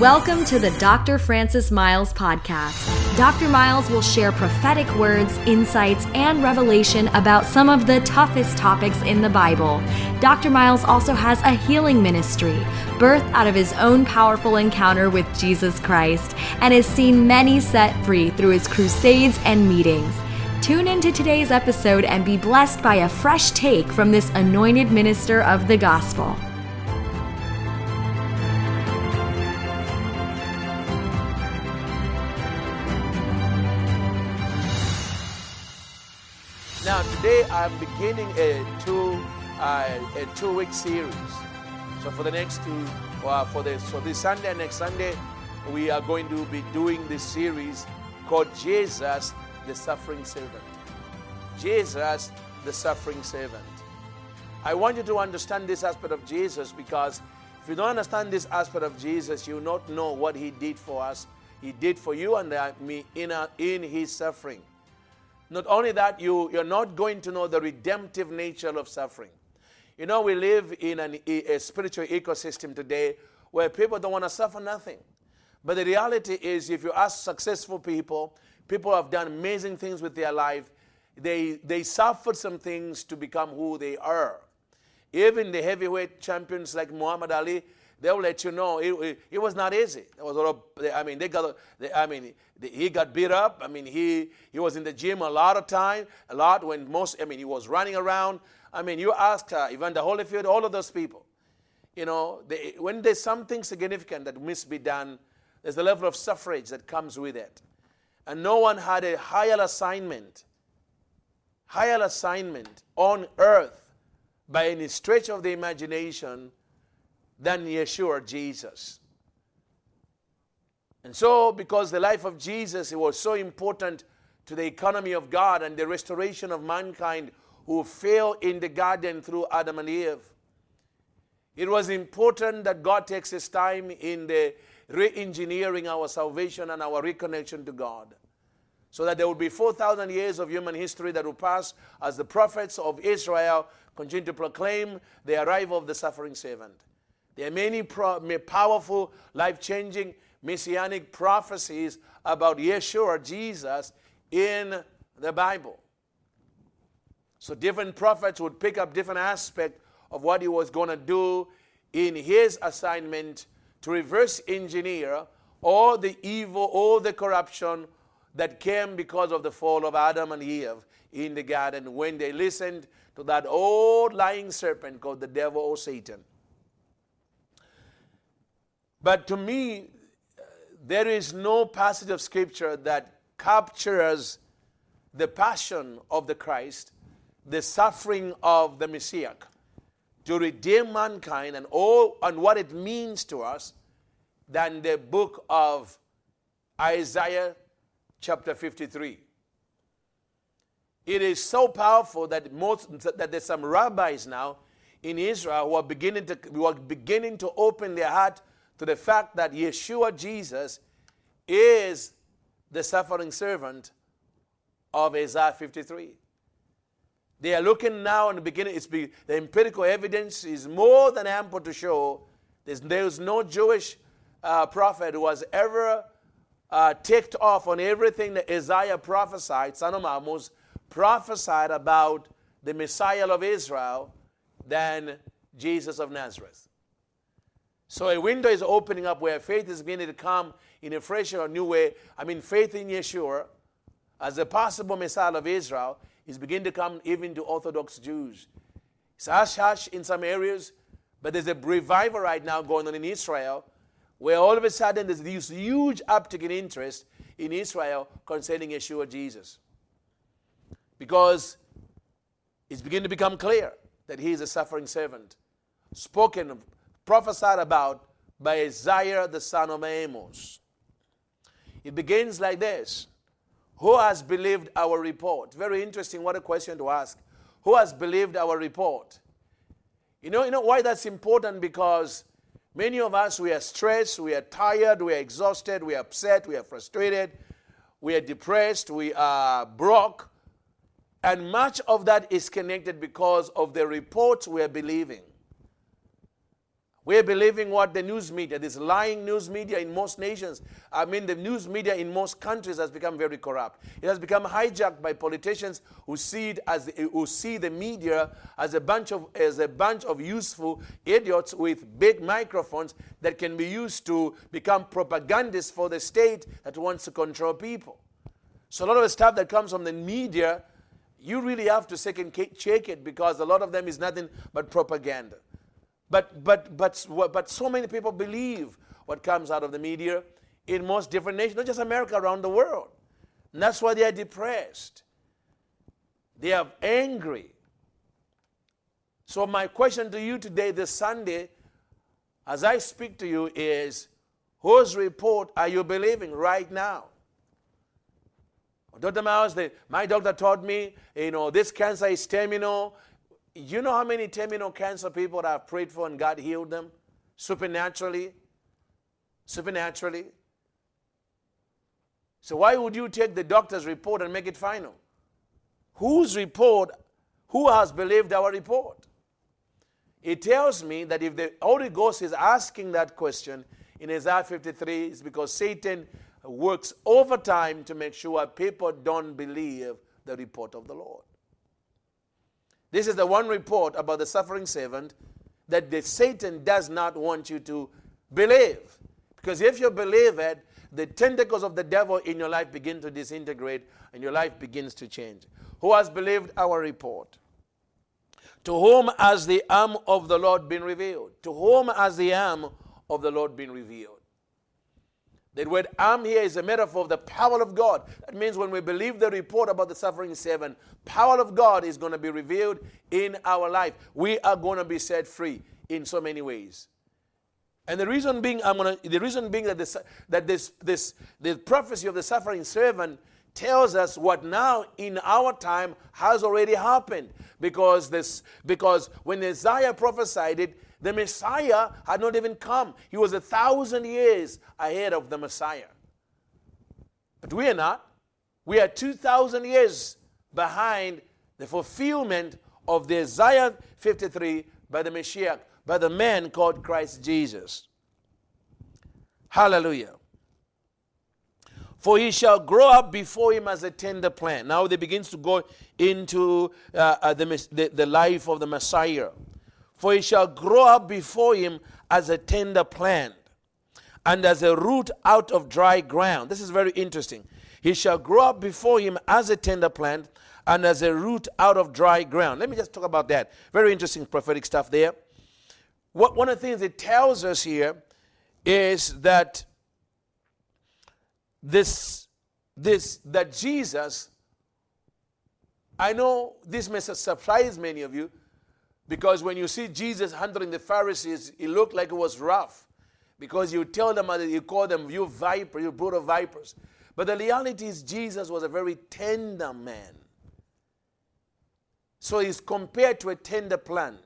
Welcome to the Dr. Francis Myles podcast. Dr. Myles will share prophetic words, insights, and revelation about some of the toughest topics in the Bible. Dr. Myles also has a healing ministry, birthed out of his own powerful encounter with Jesus Christ, and has seen many set free through his crusades and meetings. Tune into today's episode and be blessed by a fresh take from this anointed minister of the gospel. Today I'm beginning a two uh, a two week series. So for the next two uh, for this so this Sunday and next Sunday we are going to be doing this series called Jesus the suffering servant. Jesus the suffering servant. I want you to understand this aspect of Jesus because if you don't understand this aspect of Jesus, you will not know what he did for us. He did for you and uh, me in, a, in his suffering. Not only that, you, you're not going to know the redemptive nature of suffering. You know, we live in an, a spiritual ecosystem today where people don't want to suffer nothing. But the reality is, if you ask successful people, people have done amazing things with their life, they, they suffered some things to become who they are. Even the heavyweight champions like Muhammad Ali, they'll let you know it, it, it, was not easy. There was a lot of, I mean, they got, they, I mean, he got beat up. I mean, he, he was in the gym a lot of time, a lot when most, I mean, he was running around. I mean, you ask uh, Evander Holyfield, all of those people, you know, they, when there's something significant that must be done, there's a level of suffrage that comes with it. And no one had a higher assignment, higher assignment on earth by any stretch of the imagination than Yeshua Jesus. And so, because the life of Jesus was so important to the economy of God and the restoration of mankind who fell in the garden through Adam and Eve, it was important that God takes his time in the re engineering our salvation and our reconnection to God. So that there would be 4,000 years of human history that will pass as the prophets of Israel continue to proclaim the arrival of the suffering servant. There are many pro- powerful, life changing, messianic prophecies about Yeshua, Jesus, in the Bible. So different prophets would pick up different aspects of what he was going to do in his assignment to reverse engineer all the evil, all the corruption that came because of the fall of Adam and Eve in the garden when they listened to that old lying serpent called the devil or Satan. But to me, there is no passage of scripture that captures the passion of the Christ, the suffering of the Messiah to redeem mankind and all and what it means to us than the book of Isaiah chapter 53. It is so powerful that most that there's some rabbis now in Israel who are beginning to who are beginning to open their heart to the fact that Yeshua Jesus is the suffering servant of Isaiah 53. They are looking now in the beginning, it's be, the empirical evidence is more than ample to show there's, there's no Jewish uh, prophet who has ever uh, ticked off on everything that Isaiah prophesied, son of Amos, prophesied about the Messiah of Israel than Jesus of Nazareth. So a window is opening up where faith is beginning to come in a fresh or new way. I mean, faith in Yeshua as a possible Messiah of Israel is beginning to come even to Orthodox Jews. It's hush hush in some areas, but there's a revival right now going on in Israel where all of a sudden there's this huge uptick in interest in Israel concerning Yeshua Jesus. Because it's beginning to become clear that he is a suffering servant, spoken of prophesied about by Isaiah the son of Amos. It begins like this Who has believed our report? Very interesting. What a question to ask. Who has believed our report? You know, you know why that's important? Because many of us, we are stressed, we are tired, we are exhausted, we are upset, we are frustrated, we are depressed, we are broke. And much of that is connected because of the reports we are believing. We're believing what the news media, this lying news media in most nations, I mean, the news media in most countries has become very corrupt. It has become hijacked by politicians who see it as who see the media as a bunch of as a bunch of useful idiots with big microphones that can be used to become propagandists for the state that wants to control people. So a lot of the stuff that comes from the media, you really have to second check it because a lot of them is nothing but propaganda. But, but, but, but so many people believe what comes out of the media in most different nations, not just America, around the world. And that's why they are depressed. They are angry. So, my question to you today, this Sunday, as I speak to you, is whose report are you believing right now? Dr. Myles, my doctor taught me, you know, this cancer is terminal. You know how many terminal cancer people that I've prayed for and God healed them? Supernaturally. Supernaturally. So why would you take the doctor's report and make it final? Whose report, who has believed our report? It tells me that if the Holy Ghost is asking that question in Isaiah 53, it's because Satan works overtime to make sure people don't believe the report of the Lord. This is the one report about the suffering servant that the Satan does not want you to believe. Because if you believe it, the tentacles of the devil in your life begin to disintegrate and your life begins to change. Who has believed our report? To whom has the arm of the Lord been revealed? To whom has the arm of the Lord been revealed? The word arm here is a metaphor of the power of God. That means when we believe the report about the suffering servant, power of God is going to be revealed in our life. We are going to be set free in so many ways. And the reason being, I'm gonna, the reason being that this, that this, this, the prophecy of the suffering servant tells us what now in our time has already happened. Because this, because when Isaiah prophesied it, the Messiah had not even come. He was a thousand years ahead of the Messiah. But we are not. We are 2,000 years behind the fulfillment of the Isaiah 53 by the Messiah, by the man called Christ Jesus. Hallelujah. For he shall grow up before him as a tender plant. Now they begins to go into uh, uh, the, the, the life of the Messiah for he shall grow up before him as a tender plant and as a root out of dry ground. This is very interesting. He shall grow up before him as a tender plant and as a root out of dry ground. Let me just talk about that. Very interesting prophetic stuff there. What, one of the things it tells us here is that this, this that Jesus, I know this may surprise many of you, because when you see Jesus handling the Pharisees, it looked like it was rough. Because you tell them, you call them, you viper, you brood of vipers. But the reality is, Jesus was a very tender man. So he's compared to a tender plant.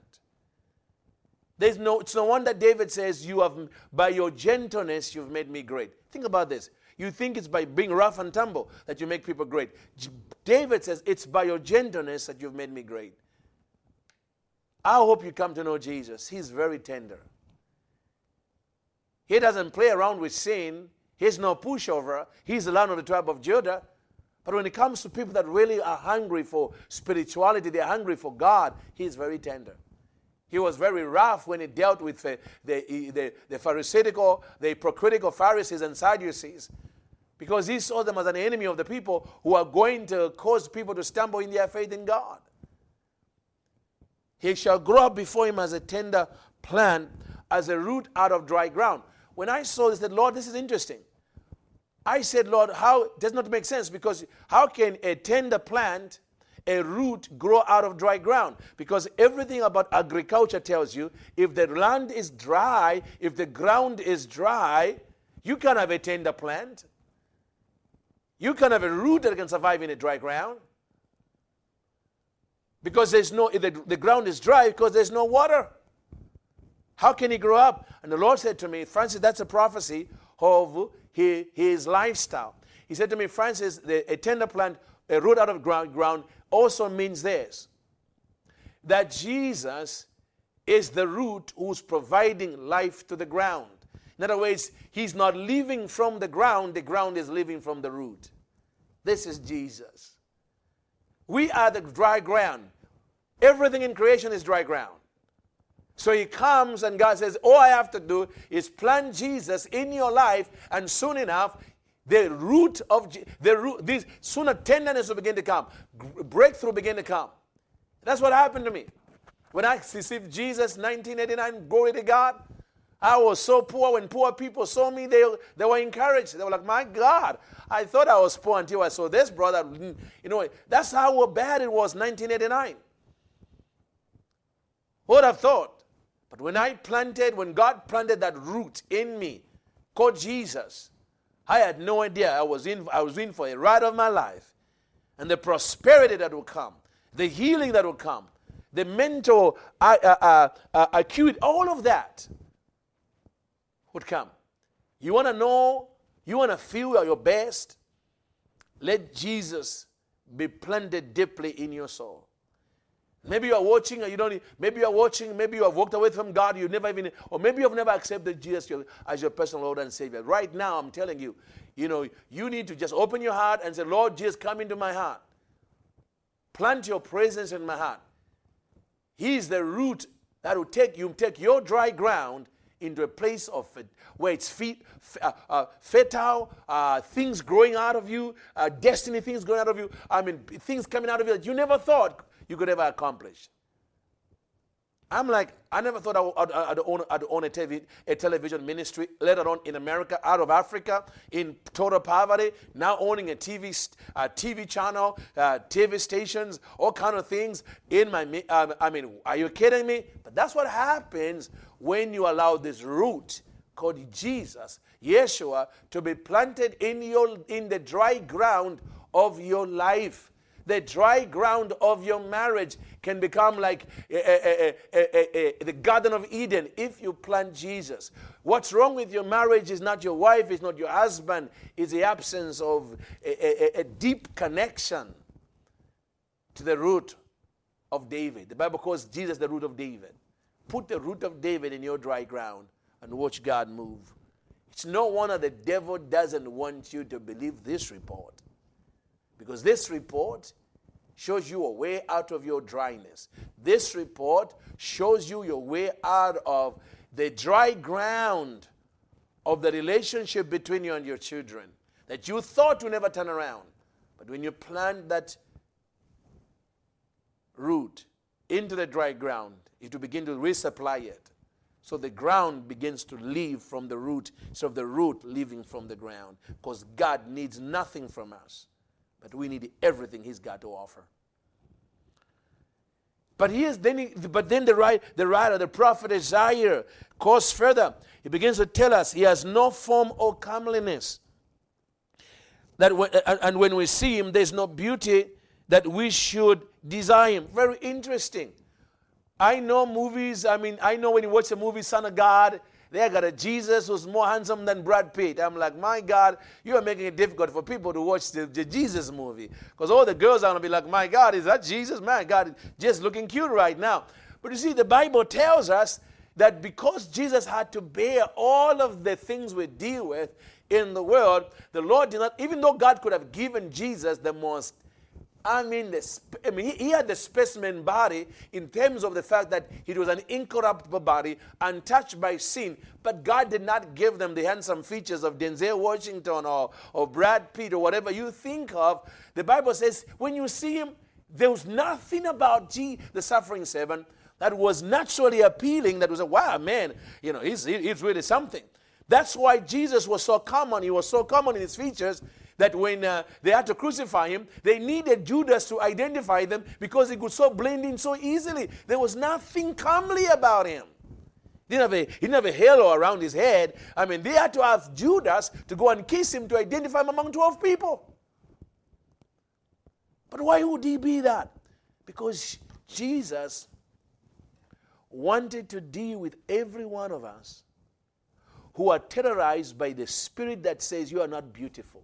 There's no, it's no wonder David says, You have by your gentleness you've made me great. Think about this. You think it's by being rough and tumble that you make people great. David says, It's by your gentleness that you've made me great. I hope you come to know Jesus. He's very tender. He doesn't play around with sin. He's no pushover. He's the lion of the tribe of Judah. But when it comes to people that really are hungry for spirituality, they're hungry for God, he's very tender. He was very rough when he dealt with the, the, the, the Pharisaical, the hypocritical Pharisees and Sadducees, because he saw them as an enemy of the people who are going to cause people to stumble in their faith in God. He shall grow up before him as a tender plant, as a root out of dry ground. When I saw this, I said, Lord, this is interesting. I said, Lord, how does not make sense because how can a tender plant, a root, grow out of dry ground? Because everything about agriculture tells you if the land is dry, if the ground is dry, you can have a tender plant. You can have a root that can survive in a dry ground because there's no the, the ground is dry because there's no water how can he grow up and the lord said to me francis that's a prophecy of his, his lifestyle he said to me francis the, a tender plant a root out of ground, ground also means this that jesus is the root who's providing life to the ground. In other words, he's not living from the ground, the ground is living from the root. This is Jesus. We are the dry ground. Everything in creation is dry ground. So he comes and God says, All I have to do is plant Jesus in your life, and soon enough, the root of the root, these sooner tenderness will begin to come, breakthrough begin to come. That's what happened to me. When I received Jesus 1989, glory to God, I was so poor. When poor people saw me, they, they were encouraged. They were like, My God, I thought I was poor until I saw this brother. You know, that's how bad it was 1989. Who would have thought? But when I planted, when God planted that root in me called Jesus, I had no idea I was in, I was in for a ride of my life. And the prosperity that will come, the healing that will come, the mental uh, uh, uh, uh acuity, all of that would come. You want to know, you want to feel your best? Let Jesus be planted deeply in your soul. Maybe you are watching, or you don't. Maybe you are watching. Maybe you have walked away from God. You never even, or maybe you have never accepted Jesus as your personal Lord and Savior. Right now, I'm telling you, you know, you need to just open your heart and say, Lord Jesus, come into my heart. Plant your presence in my heart. He is the root that will take you, take your dry ground into a place of where it's feet, uh, uh, fertile, uh, things growing out of you, uh, destiny things growing out of you. I mean, things coming out of you that you never thought you could ever accomplish. I'm like, I never thought I would, I'd, own, I'd own a, TV, a, television ministry, let alone in America, out of Africa, in total poverty, now owning a TV, uh, TV channel, uh, TV stations, all kind of things. In my, um, I mean, are you kidding me? But that's what happens when you allow this root called Jesus, Yeshua, to be planted in your in the dry ground of your life the dry ground of your marriage can become like a, a, a, the Garden of Eden if you plant Jesus. What's wrong with your marriage is not your wife, it's not your husband, it's the absence of a, deep connection to the root of David. The Bible calls Jesus the root of David. Put the root of David in your dry ground and watch God move. It's no wonder the devil doesn't want you to believe this report. Because this report shows you a way out of your dryness. This report shows you your way out of the dry ground of the relationship between you and your children that you thought would never turn around. But when you plant that root into the dry ground, it will begin to resupply it. So the ground begins to live from the root instead of the root living from the ground. Because God needs nothing from us. But we need everything He's got to offer. But he is then he, but then the right the writer, the prophet Isaiah goes further. He begins to tell us he has no form or comeliness. That when, and when we see him, there's no beauty that we should desire him. Very interesting. I know movies. I mean, I know when you watch the movie Son of God, they got a Jesus who's more handsome than Brad Pitt. I'm like, my God, you are making it difficult for people to watch the, the Jesus movie. Because all the girls are going to be like, my God, is that Jesus? My God, just looking cute right now. But you see, the Bible tells us that because Jesus had to bear all of the things we deal with in the world, the Lord did not, even though God could have given Jesus the most I mean, the, I mean, he, he had the specimen body in terms of the fact that it was an incorruptible body, untouched by sin. But God did not give them the handsome features of Denzel Washington or, or Brad Pitt or whatever you think of. The Bible says when you see him, there was nothing about G, the suffering servant, that was naturally appealing. That was a wow, man, you know, he's, he's really something. That's why Jesus was so common. He was so common in his features that when uh, they had to crucify him, they needed Judas to identify them because he could so blend in so easily. There was nothing comely about him. He didn't, have a, he didn't have a halo around his head. I mean, they had to have Judas to go and kiss him to identify him among 12 people. But why would he be that? Because Jesus wanted to deal with every one of us who are terrorized by the spirit that says you are not beautiful.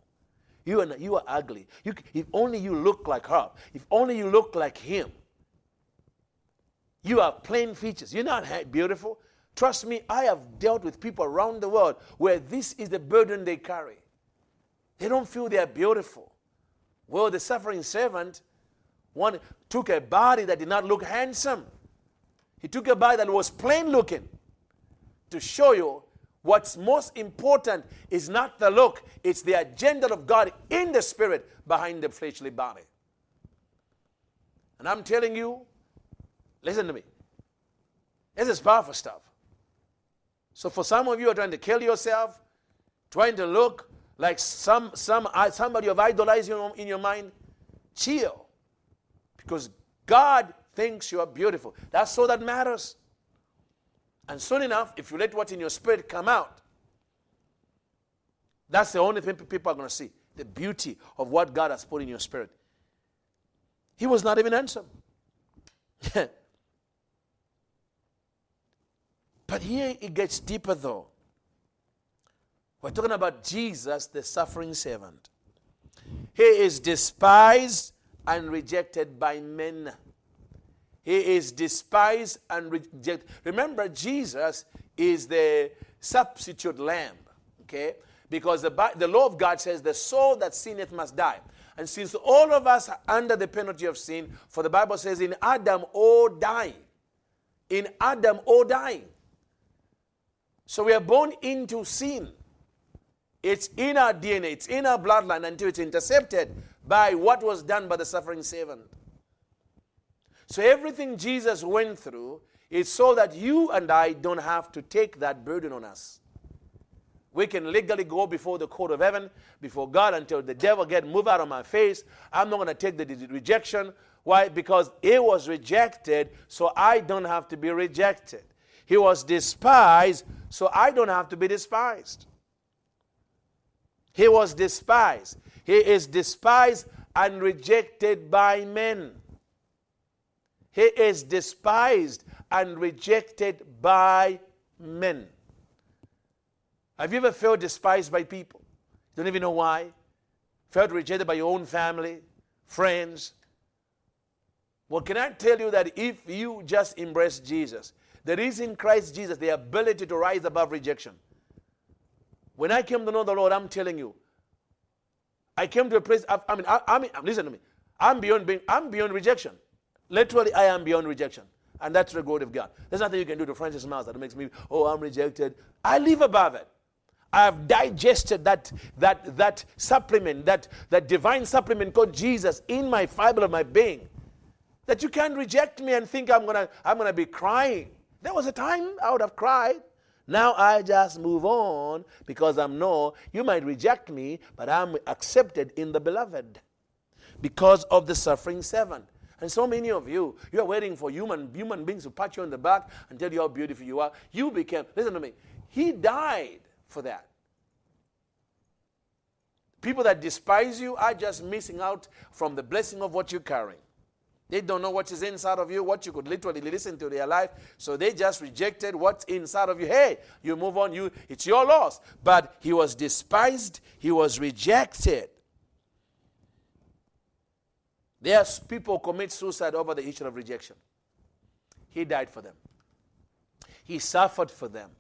You are, you are ugly. You, if only you look like her. If only you look like him. You have plain features. You're not beautiful. Trust me, I have dealt with people around the world where this is the burden they carry. They don't feel they are beautiful. Well, the suffering servant one took a body that did not look handsome. He took a body that was plain looking to show you what's most important is not the look, it's the agenda of God in the spirit behind the fleshly body. And I'm telling you, listen to me. This is powerful stuff. So for some of you are trying to kill yourself, trying to look like some, some uh, somebody you've idolized in your mind, chill. Because God thinks you are beautiful. That's all that matters. And soon enough, if you let what's in your spirit come out, that's the only thing people are going to see the beauty of what God has put in your spirit. He was not even handsome. But here it gets deeper though. We're talking about Jesus, the suffering servant. He is despised and rejected by men. He is despised and rejected. Remember, Jesus is the substitute lamb, okay? Because the, the law of God says, the soul that sinneth must die. And since all of us are under the penalty of sin, for the Bible says, in Adam all die. In Adam all die. So we are born into sin. It's in our DNA, it's in our bloodline until it's intercepted by what was done by the suffering servant. So everything Jesus went through is so that you and I don't have to take that burden on us. We can legally go before the court of heaven, before God, until the devil get moved out of my face. I'm not going to take the rejection. Why? Because he was rejected, so I don't have to be rejected. He was despised, so I don't have to be despised. He was despised. He is despised and rejected by men. He is despised and rejected by men. Have you ever felt despised by people? Don't even know why? Felt rejected by your own family, friends? Well, can I tell you that if you just embrace Jesus, there is in Christ Jesus the ability to rise above rejection. When I came to know the Lord, I'm telling you, I came to a place. I, I mean, I, I mean, listen to me. I'm beyond being. I'm beyond rejection. Literally, I am beyond rejection, and that's the glory of God. There's nothing you can do to Francis Myles that makes me. Oh, I'm rejected. I live above it. I have digested that that that supplement, that that divine supplement called Jesus in my fiber of my being. That you can't reject me and think I'm gonna I'm gonna be crying. There was a time I would have cried. Now I just move on because I'm no, you might reject me, but I'm accepted in the beloved because of the suffering servant. And so many of you, you are waiting for human, human beings to pat you on the back and tell you how beautiful you are. You became, listen to me, he died for that. People that despise you are just missing out from the blessing of what you're carrying. They don't know what is inside of you, what you could literally listen to their life. So they just rejected what's inside of you. Hey, you move on, you it's your loss. But he was despised, he was rejected. There's people commit suicide over the issue of rejection. He died for them. He suffered for them.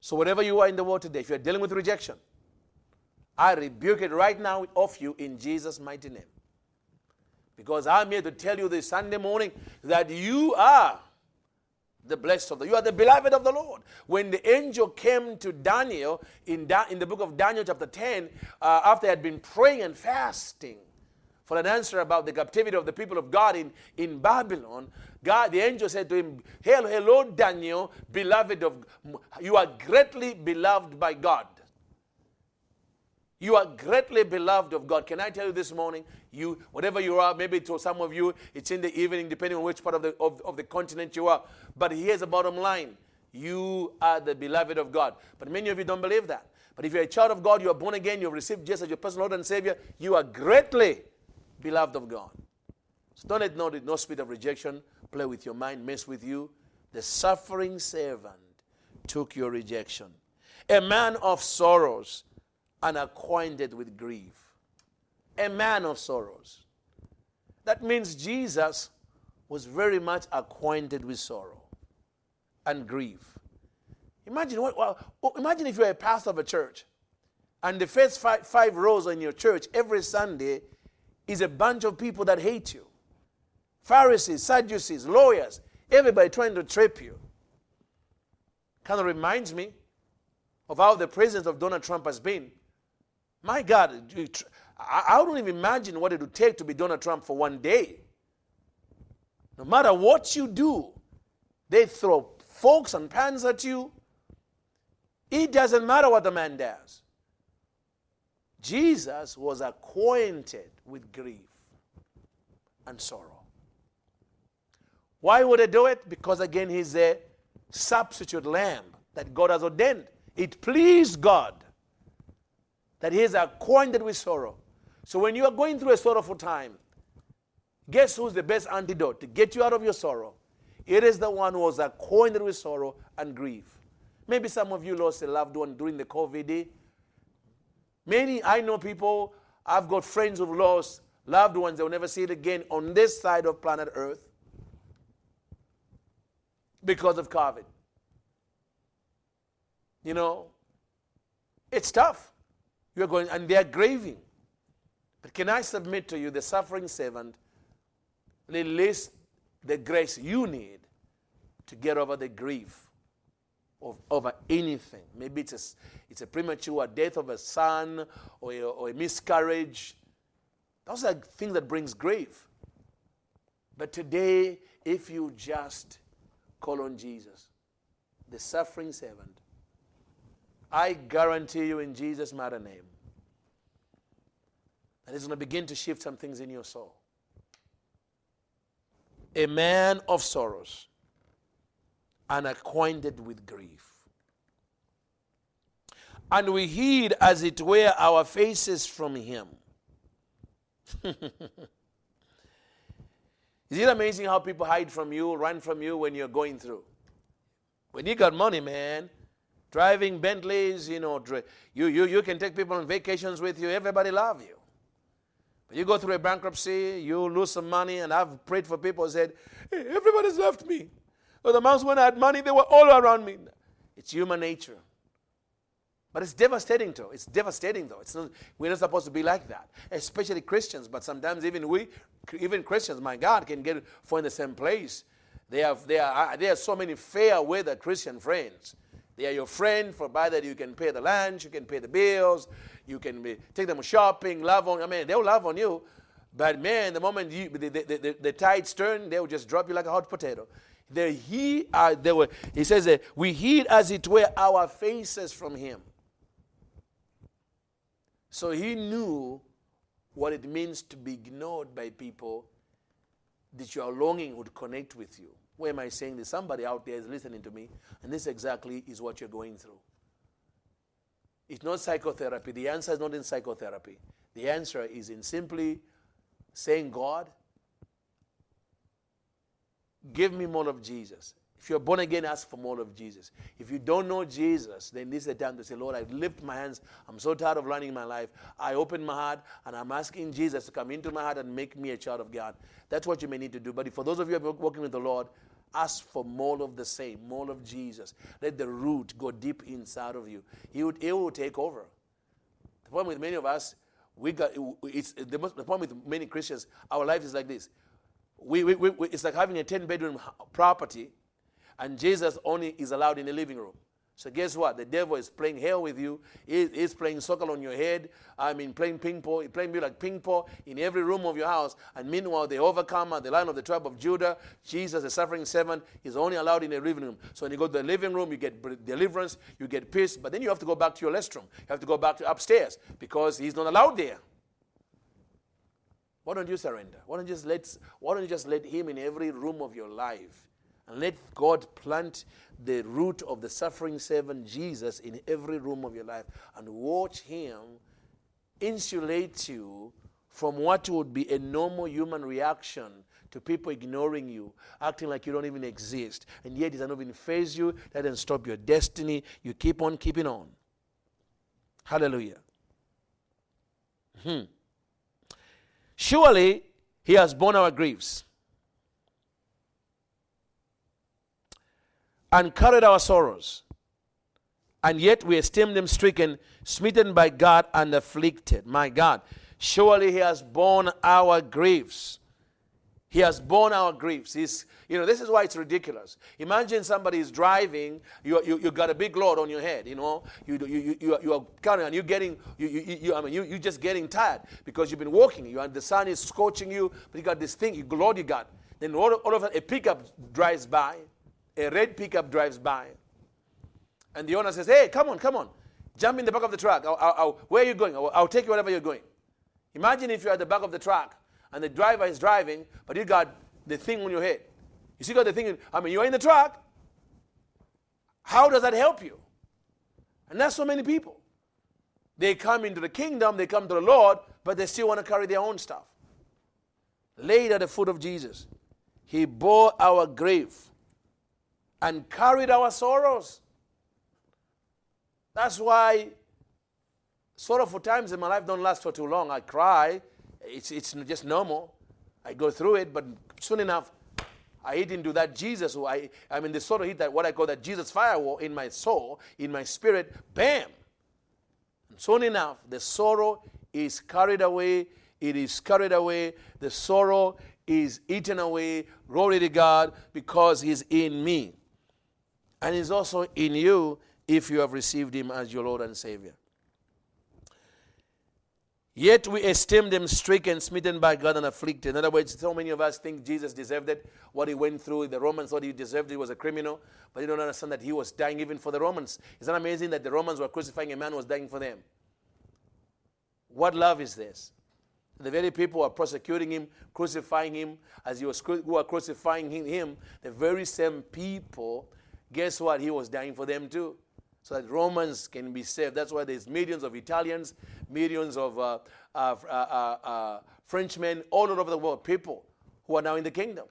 So whatever you are in the world today, if you're dealing with rejection, I rebuke it right now of you in Jesus' mighty name. Because I'm here to tell you this Sunday morning that you are the blessed of the you are the beloved of the Lord. When the angel came to Daniel in, da- in the book of Daniel, chapter 10, uh, after he had been praying and fasting for an answer about the captivity of the people of God in, in Babylon, God, the angel said to him, Hello, hello, Daniel, beloved of you are greatly beloved by God. You are greatly beloved of God. Can I tell you this morning? You, whatever you are, maybe to some of you, it's in the evening, depending on which part of the, of, of the continent you are. But here's the bottom line you are the beloved of God. But many of you don't believe that. But if you're a child of God, you are born again, you've received Jesus as your personal Lord and Savior, you are greatly beloved of God. So don't let no, no spirit of rejection play with your mind, mess with you. The suffering servant took your rejection. A man of sorrows and acquainted with grief. A man of sorrows. That means Jesus was very much acquainted with sorrow and grief. Imagine what, well, imagine if you're a pastor of a church and the first five, five rows in your church every Sunday is a bunch of people that hate you. Pharisees, Sadducees, lawyers, everybody trying to trip you. Kind of reminds me of how the president of Donald Trump has been. My God, I don't even imagine what it would take to be Donald Trump for one day. No matter what you do, they throw forks and pans at you. It doesn't matter what the man does. Jesus was acquainted with grief and sorrow. Why would he do it? Because again, he's a substitute lamb that God has ordained. It pleased God that he is acquainted with sorrow. So when you are going through a sorrowful time, guess who's the best antidote to get you out of your sorrow? It is the one who was acquainted with sorrow and grief. Maybe some of you lost a loved one during the COVID. Many, I know people, I've got friends who've lost loved ones, they'll never see it again on this side of planet Earth because of COVID. You know, it's tough. You're going, and they're grieving. But can I submit to you, the suffering servant, release the grace you need to get over the grief of, over anything. Maybe it's a, it's a premature death of a son or a, or a miscarriage. Those are things that brings grief. But today, if you just call on Jesus, the suffering servant, I guarantee you in Jesus' mighty name, and it's going to begin to shift some things in your soul. A man of sorrows and acquainted with grief. And we hid, as it were, our faces from him. Is it amazing how people hide from you, run from you when you're going through? When you got money, man, driving Bentleys, you know, you, you, you can take people on vacations with you, everybody love you. But you go through a bankruptcy, you lose some money, and I've prayed for people said, hey, everybody's left me. But the months when I had money, they were all around me. It's human nature. But it's devastating, though. It's devastating, though. It's not, we're not supposed to be like that, especially Christians. But sometimes even we, even Christians, my God, can get for in the same place. They have, they are, uh, there are so many fair weather Christian friends. They are your friend, for by that you can pay the lunch, you can pay the bills, you can be, take them shopping, love on. I mean, they'll love on you. But man, the moment you, the, the, the, the tides turn, they'll just drop you like a hot potato. They, he, uh, they were, he says, that we hid as it were our faces from him. So he knew what it means to be ignored by people that your longing would connect with you. Where am I saying this? Somebody out there is listening to me, and this exactly is what you're going through. It's not psychotherapy. The answer is not in psychotherapy. The answer is in simply saying, God, give me more of Jesus. If you're born again, ask for more of Jesus. If you don't know Jesus, then this is the time to say, Lord, I lift my hands. I'm so tired of running my life. I open my heart and I'm asking Jesus to come into my heart and make me a child of God. That's what you may need to do. But for those of you who are working with the Lord, ask for more of the same, more of Jesus. Let the root go deep inside of you. He, he will take over. The problem with many of us, we got, it's, the, the problem with many Christians, our life is like this. We, we, we, it's like having a 10 bedroom property and Jesus only is allowed in the living room. So guess what? The devil is playing hell with you. He's playing soccer on your head. I mean, playing ping pong, He's playing you like ping pong in every room of your house. And meanwhile, the overcomer, the lion of the tribe of Judah, Jesus, the suffering servant, is only allowed in the living room. So when you go to the living room, you get deliverance, you get peace. But then you have to go back to your restroom. You have to go back to upstairs because he's not allowed there. Why don't you surrender? Why don't you just let, why don't you just let him in every room of your life? And let God plant the root of the suffering servant Jesus in every room of your life and watch Him insulate you from what would be a normal human reaction to people ignoring you, acting like you don't even exist. And yet it doesn't even faze you, that doesn't stop your destiny. You keep on keeping on. Hallelujah. Hmm. Surely he has borne our griefs and carried our sorrows. And yet we esteemed him stricken, smitten by God, and afflicted. My God, surely he has borne our griefs he has borne our griefs. He's, you know, this is why it's ridiculous. Imagine somebody is driving, you, you, you got a big load on your head, you know, you, you, you, you, are counting and you're getting, you, you, you, I mean, you, you're just getting tired because you've been walking. You, and the sun is scorching you, but you got this thing, you load you got. Then all, all of a, sudden a pickup drives by, a red pickup drives by, and the owner says, hey, come on, come on, jump in the back of the truck. I'll, I'll, I'll, where are you going? I'll, take you wherever you're going. Imagine if you're at the back of the truck and the driver is driving, but you got the thing on your head. You see, got the thing. In, I mean, you're in the truck. How does that help you? And that's so many people. They come into the kingdom, they come to the Lord, but they still want to carry their own stuff. Laid at the foot of Jesus. He bore our grief and carried our sorrows. That's why sorrowful times in my life don't last for too long. I cry. It's, it's just normal. I go through it, but soon enough, I hit into that Jesus. Who I, I mean, the sort of hit that what I call that Jesus firewall in my soul, in my spirit. Bam! And soon enough, the sorrow is carried away. It is carried away. The sorrow is eaten away. Glory to God, because He's in me. And He's also in you if you have received Him as your Lord and Savior. Yet we esteemed him stricken, smitten by God, and afflicted. In other words, so many of us think Jesus deserved it. What he went through, the Romans thought he deserved it. He was a criminal. But they don't understand that he was dying even for the Romans. Isn't amazing that the Romans were crucifying a man who was dying for them. What love is this? The very people who are prosecuting him, crucifying him, as he was who are crucifying him, the very same people, guess what? He was dying for them too so that Romans can be saved. That's why there's millions of Italians, millions of uh, uh, uh, uh, uh Frenchmen all over the world, people who are now in the kingdom.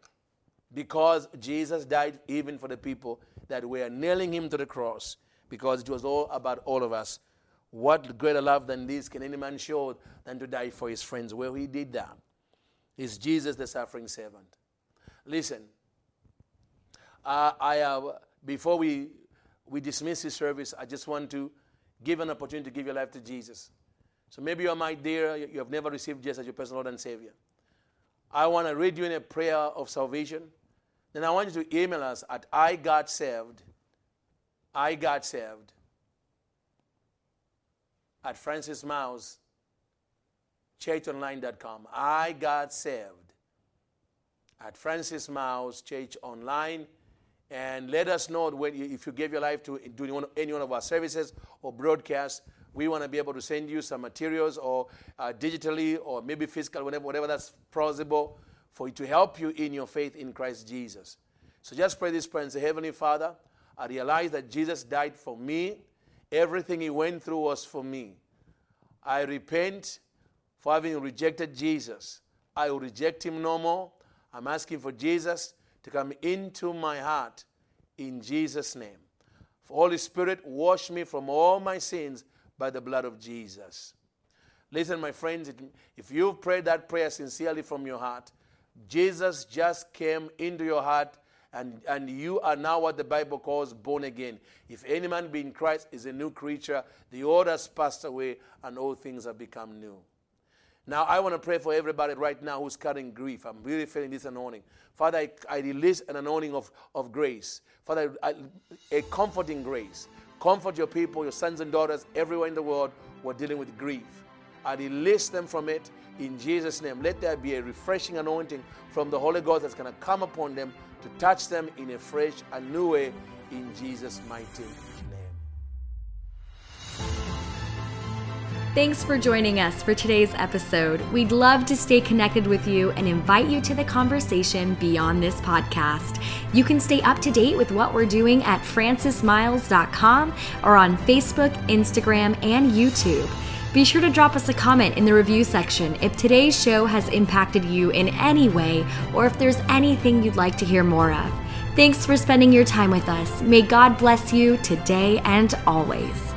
Because Jesus died even for the people that were nailing him to the cross, because it was all about all of us. What greater love than this can any man show than to die for his friends? Well, he did that. Is Jesus the suffering servant? Listen, uh, I have, before we we dismiss this service, I just want to give an opportunity to give your life to Jesus. So maybe you're my dear, you have never received Jesus as your personal Lord and Savior. I want to read you in a prayer of salvation. Then I want you to email us at I got saved, I got saved, at Francis Myles, churchonline.com. I got saved at Francis Myles, Church Online and let us know when, if you gave your life to do any one of our services or broadcasts. We want to be able to send you some materials or uh, digitally or maybe physical, whatever, whatever that's possible for you to help you in your faith in Christ Jesus. So just pray this prayer and say, Heavenly Father, I realize that Jesus died for me. Everything he went through was for me. I repent for having rejected Jesus. I will reject him no more. I'm asking for Jesus to come into my heart in Jesus' name. Holy Spirit, wash me from all my sins by the blood of Jesus. Listen, my friends, if you've prayed that prayer sincerely from your heart, Jesus just came into your heart and, and you are now what the Bible calls born again. If any man be in Christ is a new creature, the old has passed away and all things have become new. Now, I want to pray for everybody right now who's carrying grief. I'm really feeling this anointing. Father, I, I release an anointing of, of grace. Father, I, a comforting grace. Comfort your people, your sons and daughters everywhere in the world who are dealing with grief. I release them from it in Jesus' name. Let there be a refreshing anointing from the Holy Ghost that's going to come upon them to touch them in a fresh and new way in Jesus' mighty name. Thanks for joining us for today's episode. We'd love to stay connected with you and invite you to the conversation beyond this podcast. You can stay up to date with what we're doing at francismyles.com or on Facebook, Instagram, and YouTube. Be sure to drop us a comment in the review section if today's show has impacted you in any way or if there's anything you'd like to hear more of. Thanks for spending your time with us. May God bless you today and always.